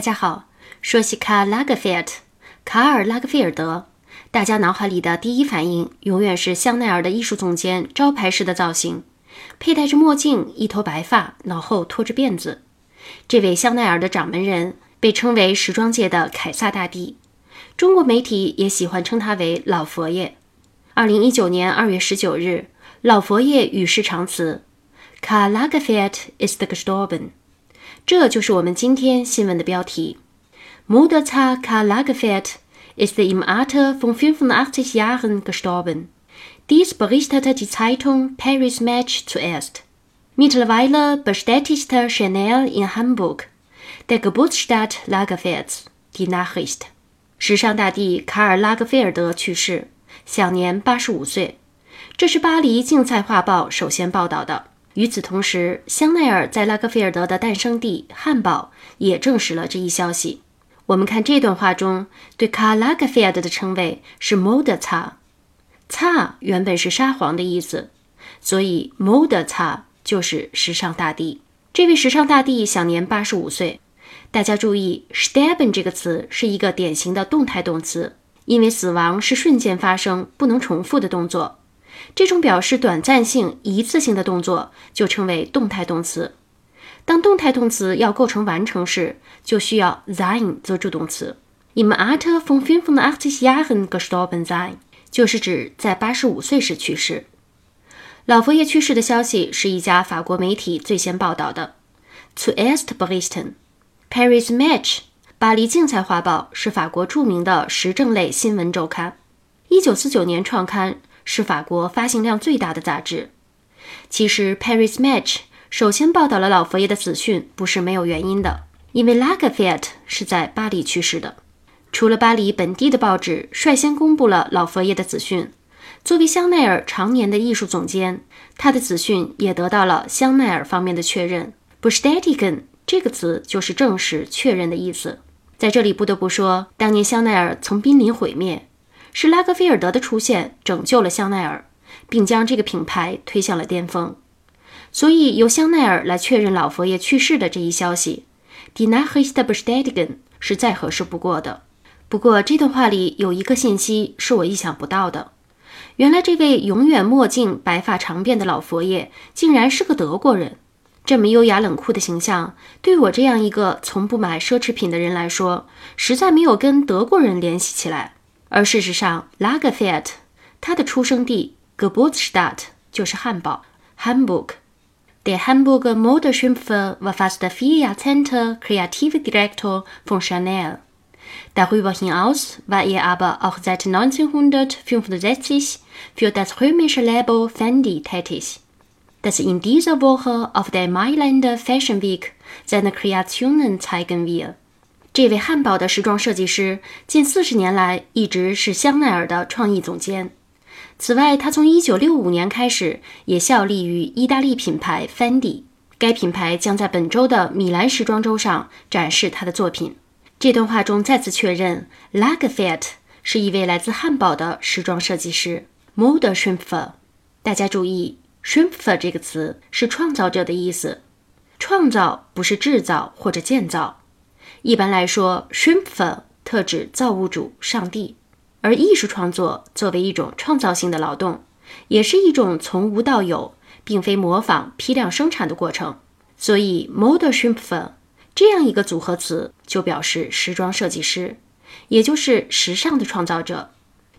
大家好，说起卡拉格菲尔特，卡尔拉格菲尔德，大家脑海里的第一反应永远是香奈儿的艺术总监招牌式的造型，佩戴着墨镜，一头白发，脑后拖着辫子。这位香奈儿的掌门人被称为时装界的凯撒大帝，中国媒体也喜欢称他为老佛爷。二零一九年二月十九日，老佛爷与世长辞，卡拉格菲尔特 is the gestorben。这就是我们今天新闻的标题：Modezar Karl Lagerfeld ist im Alter von 85 Jahren gestorben. Dies berichtete die Zeitung Paris Match zuerst. Mittlerweile bestätigte Chanel in Hamburg, der Geburtsstadt Lagerfelds, die Nachricht. 时尚大帝卡尔·拉格菲尔德去世，享年八十五岁。这是巴黎《竞赛画报》首先报道的。与此同时，香奈儿在拉格菲尔德的诞生地汉堡也证实了这一消息。我们看这段话中对卡拉格菲尔德的称谓是 “Mode 擦”，“擦”原本是沙皇的意思，所以 “Mode 擦”就是时尚大帝。这位时尚大帝享年八十五岁。大家注意 s t e b e n 这个词是一个典型的动态动词，因为死亡是瞬间发生、不能重复的动作。这种表示短暂性、一次性的动作就称为动态动词。当动态动词要构成完成时，就需要 sein 做助动词。Im Alter von f ü n f u n d a c h t i g Jahren gestorben sein 就是指在八十五岁时去世。老佛爷去世的消息是一家法国媒体最先报道的。Zuerst berichten Paris Match 巴黎竞赛画报是法国著名的时政类新闻周刊，一九四九年创刊。是法国发行量最大的杂志。其实，Paris Match 首先报道了老佛爷的死讯，不是没有原因的。因为拉格菲尔特是在巴黎去世的。除了巴黎本地的报纸率先公布了老佛爷的死讯，作为香奈儿常年的艺术总监，他的死讯也得到了香奈儿方面的确认。Bestätigen 这个词就是证实、确认的意思。在这里不得不说，当年香奈儿曾濒临毁灭。是拉格菲尔德的出现拯救了香奈儿，并将这个品牌推向了巅峰。所以由香奈儿来确认老佛爷去世的这一消息，Die Nachricht bestätigen 是再合适不过的。不过这段话里有一个信息是我意想不到的：原来这位永远墨镜、白发长辫的老佛爷竟然是个德国人。这么优雅冷酷的形象，对我这样一个从不买奢侈品的人来说，实在没有跟德国人联系起来。而事实上，拉格菲尔特他的出生地 Geburtsstadt 就是汉堡 Hamburg。Der Hamburger Modeschöpfer war fast vier Jahrzehnte Kreativdirektor von Chanel. Darüber hinaus war er aber auch seit 1965 für das römische Label Fendi tätig, das in dieser Woche auf der Mailänder Fashion Week seine Kreationen zeigen wird. 这位汉堡的时装设计师近四十年来一直是香奈儿的创意总监。此外，他从1965年开始也效力于意大利品牌 Fendi。该品牌将在本周的米兰时装周上展示他的作品。这段话中再次确认，Lagerfeld 是一位来自汉堡的时装设计师 Modeschöpfer。大家注意，Schöpfer 这个词是创造者的意思，创造不是制造或者建造。一般来说，Schöpfer 特指造物主、上帝，而艺术创作作为一种创造性的劳动，也是一种从无到有，并非模仿、批量生产的过程。所以，Modeschöpfer 这样一个组合词就表示时装设计师，也就是时尚的创造者。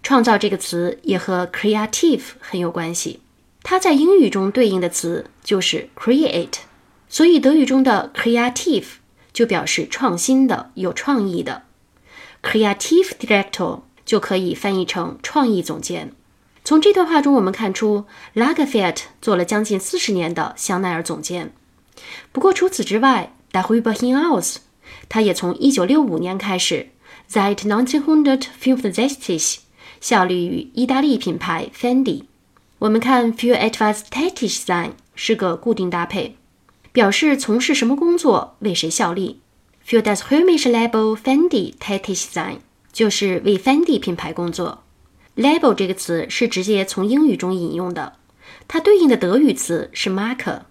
创造这个词也和 creative 很有关系，它在英语中对应的词就是 create，所以德语中的 creative。就表示创新的、有创意的，creative director 就可以翻译成创意总监。从这段话中，我们看出 Lagerfeld 做了将近四十年的香奈儿总监。不过除此之外，Darüber hinaus，他也从1965年开始，seit 1965效力于意大利品牌 Fendi。我们看 für etwas tätig sein 是个固定搭配。表示从事什么工作，为谁效力。Für das rumish Label Fendi tätig sein，就是为 Fendi 品牌工作。Label 这个词是直接从英语中引用的，它对应的德语词是 Marke。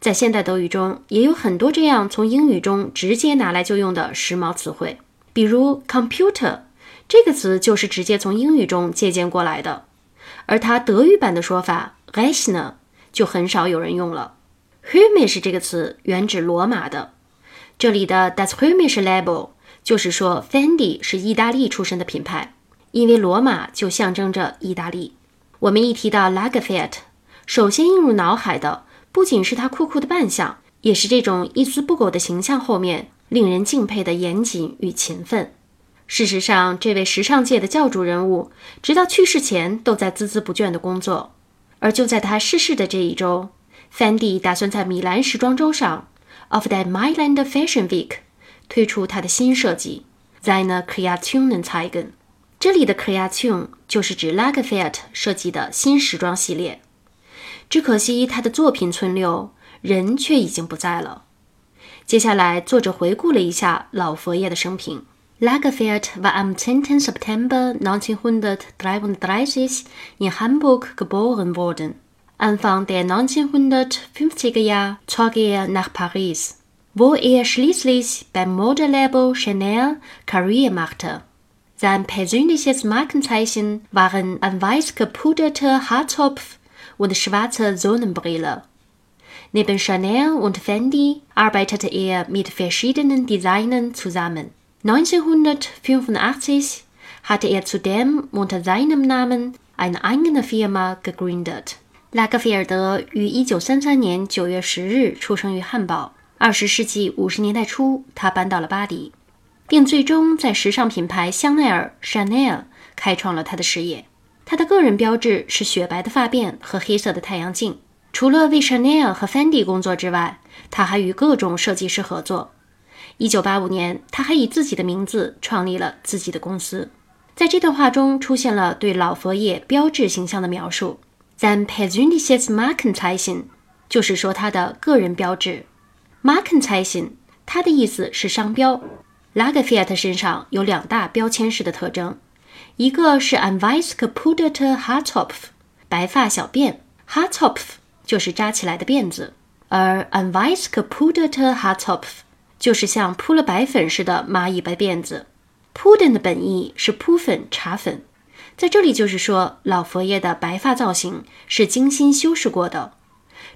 在现代德语中，也有很多这样从英语中直接拿来就用的时髦词汇，比如 computer 这个词就是直接从英语中借鉴过来的，而它德语版的说法 Rechner 就很少有人用了。Humish 这个词原指罗马的，这里的 Das Humish Label 就是说 Fendi 是意大利出身的品牌，因为罗马就象征着意大利。我们一提到 Lagerfeld，首先映入脑海的。不仅是他酷酷的扮相，也是这种一丝不苟的形象后面令人敬佩的严谨与勤奋。事实上，这位时尚界的教主人物，直到去世前都在孜孜不倦地工作。而就在他逝世的这一周，Fendi 打算在米兰时装周上 （Of the Milan Fashion Week） 推出他的新设计 （Seine Kreationen zeigen）。这里的 Kreation 就是指 Lagerfeld 设计的新时装系列。只可惜他的作品存留，人却已经不在了。接下来，作者回顾了一下老佛爷的生平。Lagerfeld war am 10. September 1933 in Hamburg geboren worden. Anfang der 1950er Jahre zog er nach Paris, wo er schließlich beim Modelabel Chanel Karriere machte. Sein persönliches Markenzeichen waren ein weiß gepuderter Haarzopf und schwarze Sonnenbrille. Neben Chanel und Fendi arbeitete er mit verschiedenen Designern zusammen. 1985 hatte er zudem unter seinem Namen eine eigene Firma gegründet. 拉格菲尔德于一九三三年九月十日出生于汉堡。二十世纪五十年代初，他搬到了巴黎，并最终在时尚品牌香奈儿 （Chanel） 开创了他的事业。他的个人标志是雪白的发辫和黑色的太阳镜。除了为 Chanel 和 Fendi 工作之外，他还与各种设计师合作。1985年，他还以自己的名字创立了自己的公司。在这段话中出现了对老佛爷标志形象的描述，Sein persönliches Markenzeichen，就是说他的个人标志。Markenzeichen，它的意思是商标。拉格菲亚特身上有两大标签式的特征。一个是 ein weiß gepuderter h a r t o p f 白发小辫 h a r t o p f 就是扎起来的辫子，而 ein weiß gepuderter h a r t o p f 就是像铺了白粉似的蚂蚁白辫子。Puden 的本意是铺粉、搽粉，在这里就是说老佛爷的白发造型是精心修饰过的。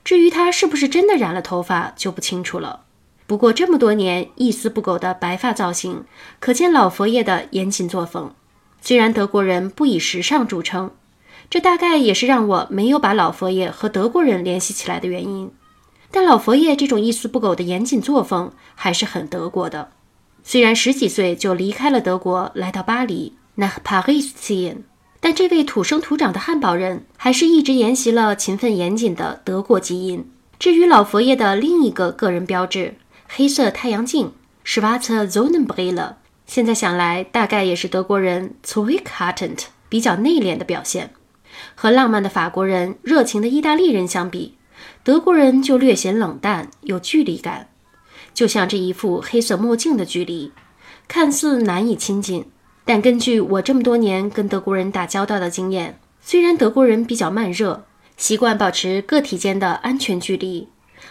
至于他是不是真的染了头发就不清楚了。不过这么多年一丝不苟的白发造型，可见老佛爷的严谨作风。虽然德国人不以时尚著称，这大概也是让我没有把老佛爷和德国人联系起来的原因。但老佛爷这种一丝不苟的严谨作风还是很德国的。虽然十几岁就离开了德国，来到巴黎那 Paris ziehen，但这位土生土长的汉堡人还是一直沿袭了勤奋严谨的德国基因。至于老佛爷的另一个个人标志——黑色太阳镜 （Schwarze Sonnenbrille）。现在想来，大概也是德国人 zurückhaltend 比较内敛的表现。和浪漫的法国人、热情的意大利人相比，德国人就略显冷淡，有距离感。就像这一副黑色墨镜的距离，看似难以亲近，但根据我这么多年跟德国人打交道的经验，虽然德国人比较慢热，习惯保持个体间的安全距离，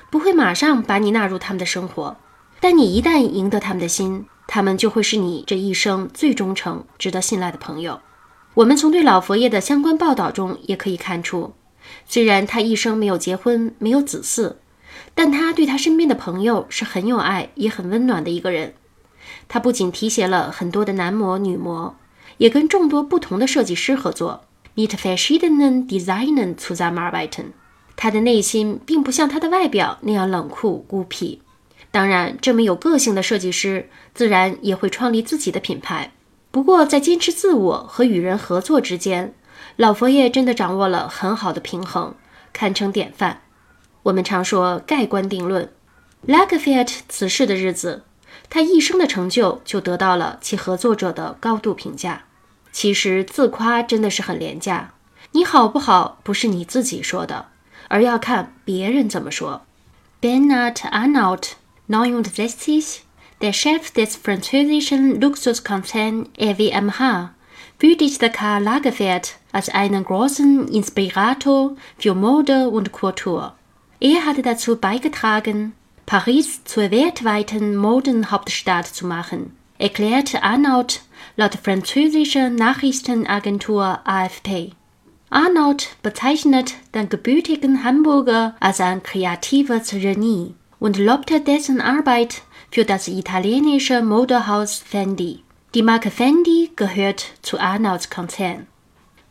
不会马上把你纳入他们的生活，但你一旦赢得他们的心。他们就会是你这一生最忠诚、值得信赖的朋友。我们从对老佛爷的相关报道中也可以看出，虽然他一生没有结婚、没有子嗣，但他对他身边的朋友是很有爱、也很温暖的一个人。他不仅提携了很多的男模、女模，也跟众多不同的设计师合作。Mit verschiedenen Designern zusammenarbeiten。他的内心并不像他的外表那样冷酷孤僻。当然，这么有个性的设计师，自然也会创立自己的品牌。不过，在坚持自我和与人合作之间，老佛爷真的掌握了很好的平衡，堪称典范。我们常说盖棺定论，拉格菲尔特辞世的日子，他一生的成就就得到了其合作者的高度评价。其实，自夸真的是很廉价。你好不好，不是你自己说的，而要看别人怎么说。Bernard Arnault。1969, der Chef des französischen Luxuskonzerns RWMH, würdigte Karl Lagerfeld als einen großen Inspirator für Mode und Kultur. Er hat dazu beigetragen, Paris zur weltweiten Modenhauptstadt zu machen, erklärte Arnaud laut französischer Nachrichtenagentur AFP. Arnaud bezeichnet den gebürtigen Hamburger als ein kreatives Genie und lobte dessen Arbeit für das italienische Modehaus Fendi. Die Marke Fendi gehört zu Arnauds Konzern。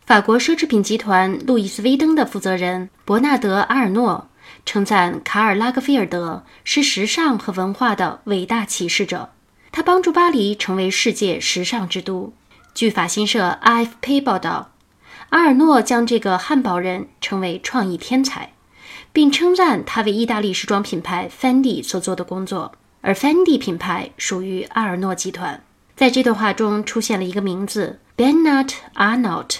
法国奢侈品集团路易斯威登的负责人伯纳德·阿尔诺 称赞卡尔·拉格菲尔德是时尚和文化的伟大启示者，他帮助巴黎成为世界时尚之都。据法新社 AFP 报道，阿尔诺将这个汉堡人称为创意天才，并称赞他为意大利时装品牌 Fendi 所做的工作。而 Fendi 品牌属于阿尔诺集团。在这段话中出现了一个名字：Bernard Arnault，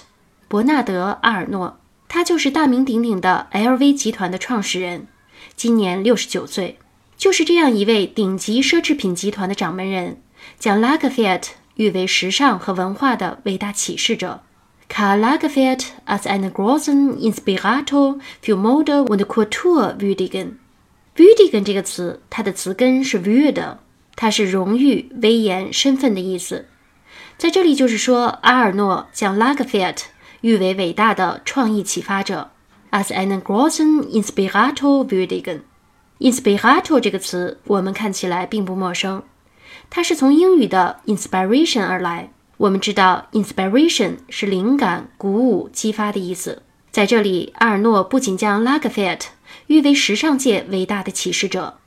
伯纳德·阿尔诺。他就是大名鼎鼎的 LV 集团的创始人，今年六十九岁。就是这样一位顶级奢侈品集团的掌门人，将拉格菲尔特誉为时尚和文化的伟大启示者。Karl Lagerfeld als ein großen Inspirator für Mode und Kultur würdigen。würdigen 这个词，它的词根是 würd，它是荣誉、威严、身份的意思。在这里就是说，阿尔诺将拉格菲尔特。誉为伟大的创意启发者，as einen großen Inspirator würdigen。Inspirator 这个词我们看起来并不陌生，它是从英语的 inspiration 而来。我们知道 inspiration 是灵感、鼓舞、激发的意思。在这里，阿尔诺不仅将拉格菲尔特誉为时尚界伟大的启示者，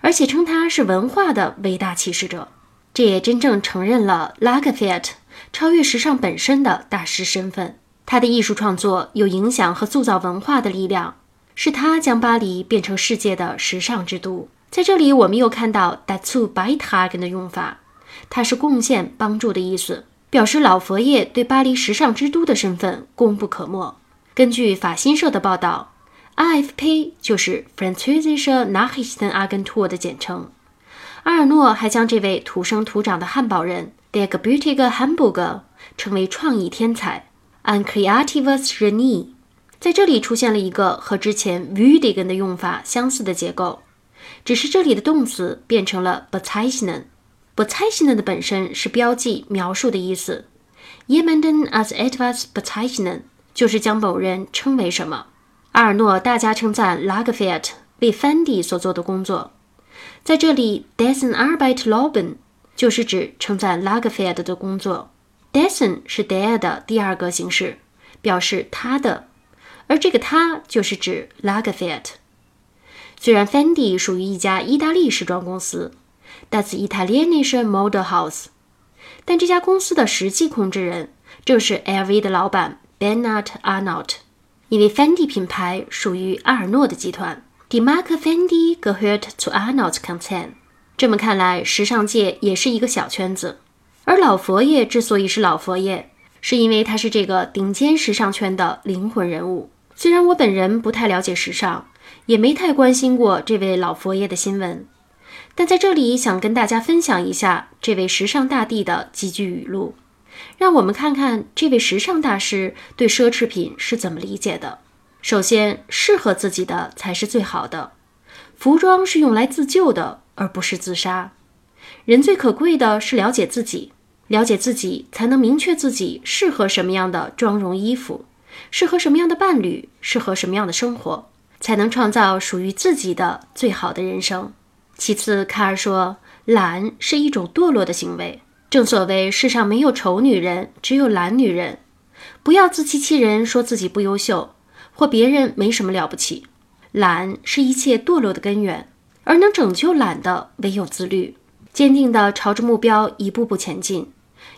而且称他是文化的伟大启示者。这也真正承认了拉格菲尔特超越时尚本身的大师身份。他的艺术创作有影响和塑造文化的力量，是他将巴黎变成世界的时尚之都。在这里，我们又看到 “dazu beitragen” 的用法，它是贡献、帮助的意思，表示老佛爷对巴黎时尚之都的身份功不可没。根据法新社的报道，AFP 就是 Französische Nachrichtenagentur 的简称。阿尔诺还将这位土生土长的汉堡人 Der gebürtige Hamburger 称为创意天才。An creatives reni 在这里出现了一个和之前 würdigen 的用法相似的结构，只是这里的动词变成了 bezeichnen。bezeichnen 的本身是标记、描述的意思。Jemanden as etwas bezeichnen 就是将某人称为什么。阿尔诺大加称赞 Lagerfeld 为 Fendi 所做的工作，在这里 dessen Arbeit loben 就是指称赞 Lagerfeld 的工作。Dessen 是 der 的第二个形式，表示他的，而这个他就是指 Lagerfeld。虽然 Fendi 属于一家意大利时装公司，das italienische Modehaus，但这家公司的实际控制人正是 LV 的老板 Bernard Arnault，因为 Fendi 品牌属于阿尔诺的集团。Die Marke Fendi gehört zu Arnaults Konzern。这么看来，时尚界也是一个小圈子。而老佛爷之所以是老佛爷，是因为他是这个顶尖时尚圈的灵魂人物。虽然我本人不太了解时尚，也没太关心过这位老佛爷的新闻，但在这里想跟大家分享一下这位时尚大帝的几句语录，让我们看看这位时尚大师对奢侈品是怎么理解的。首先，适合自己的才是最好的，服装是用来自救的，而不是自杀。人最可贵的是了解自己。了解自己，才能明确自己适合什么样的妆容衣服，适合什么样的伴侣，适合什么样的生活，才能创造属于自己的最好的人生。其次，卡尔说，懒是一种堕落的行为。正所谓，世上没有丑女人，只有懒女人。不要自欺欺人，说自己不优秀，或别人没什么了不起。懒是一切堕落的根源，而能拯救懒的，唯有自律，坚定地朝着目标一步步前进。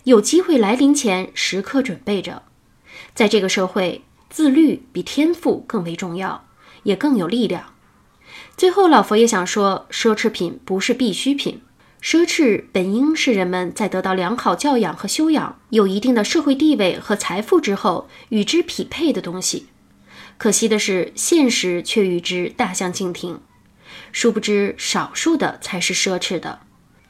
有机会来临前，时刻准备着。在这个社会，自律比天赋更为重要，也更有力量。最后，老佛爷想说，奢侈品不是必需品，奢侈本应是人们在得到良好教养和修养、有一定的社会地位和财富之后与之匹配的东西。可惜的是，现实却与之大相径庭。殊不知，少数的才是奢侈的。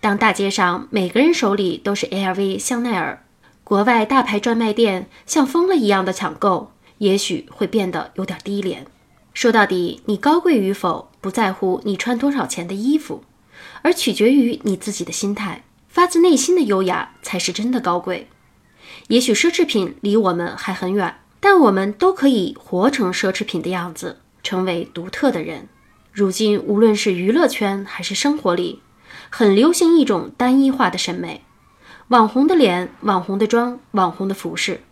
当大街上每个人手里都是 LV、香奈儿，国外大牌专卖店像疯了一样的抢购，也许会变得有点低廉。说到底，你高贵与否，不在乎你穿多少钱的衣服，而取决于你自己的心态。发自内心的优雅，才是真的高贵。也许奢侈品离我们还很远，但我们都可以活成奢侈品的样子，成为独特的人。如今，无论是娱乐圈还是生活里，很流行一种单一化的审美：网红的脸、网红的妆、网红的服饰。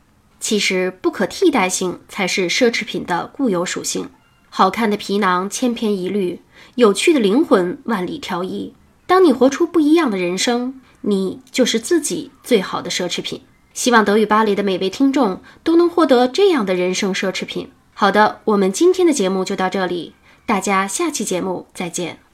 其实，不可替代性才是奢侈品的固有属性。好看的皮囊千篇一律，有趣的灵魂万里挑一。当你活出不一样的人生，你就是自己最好的奢侈品。希望德语巴黎的每位听众都能获得这样的人生奢侈品。好的，我们今天的节目就到这里，大家下期节目再见。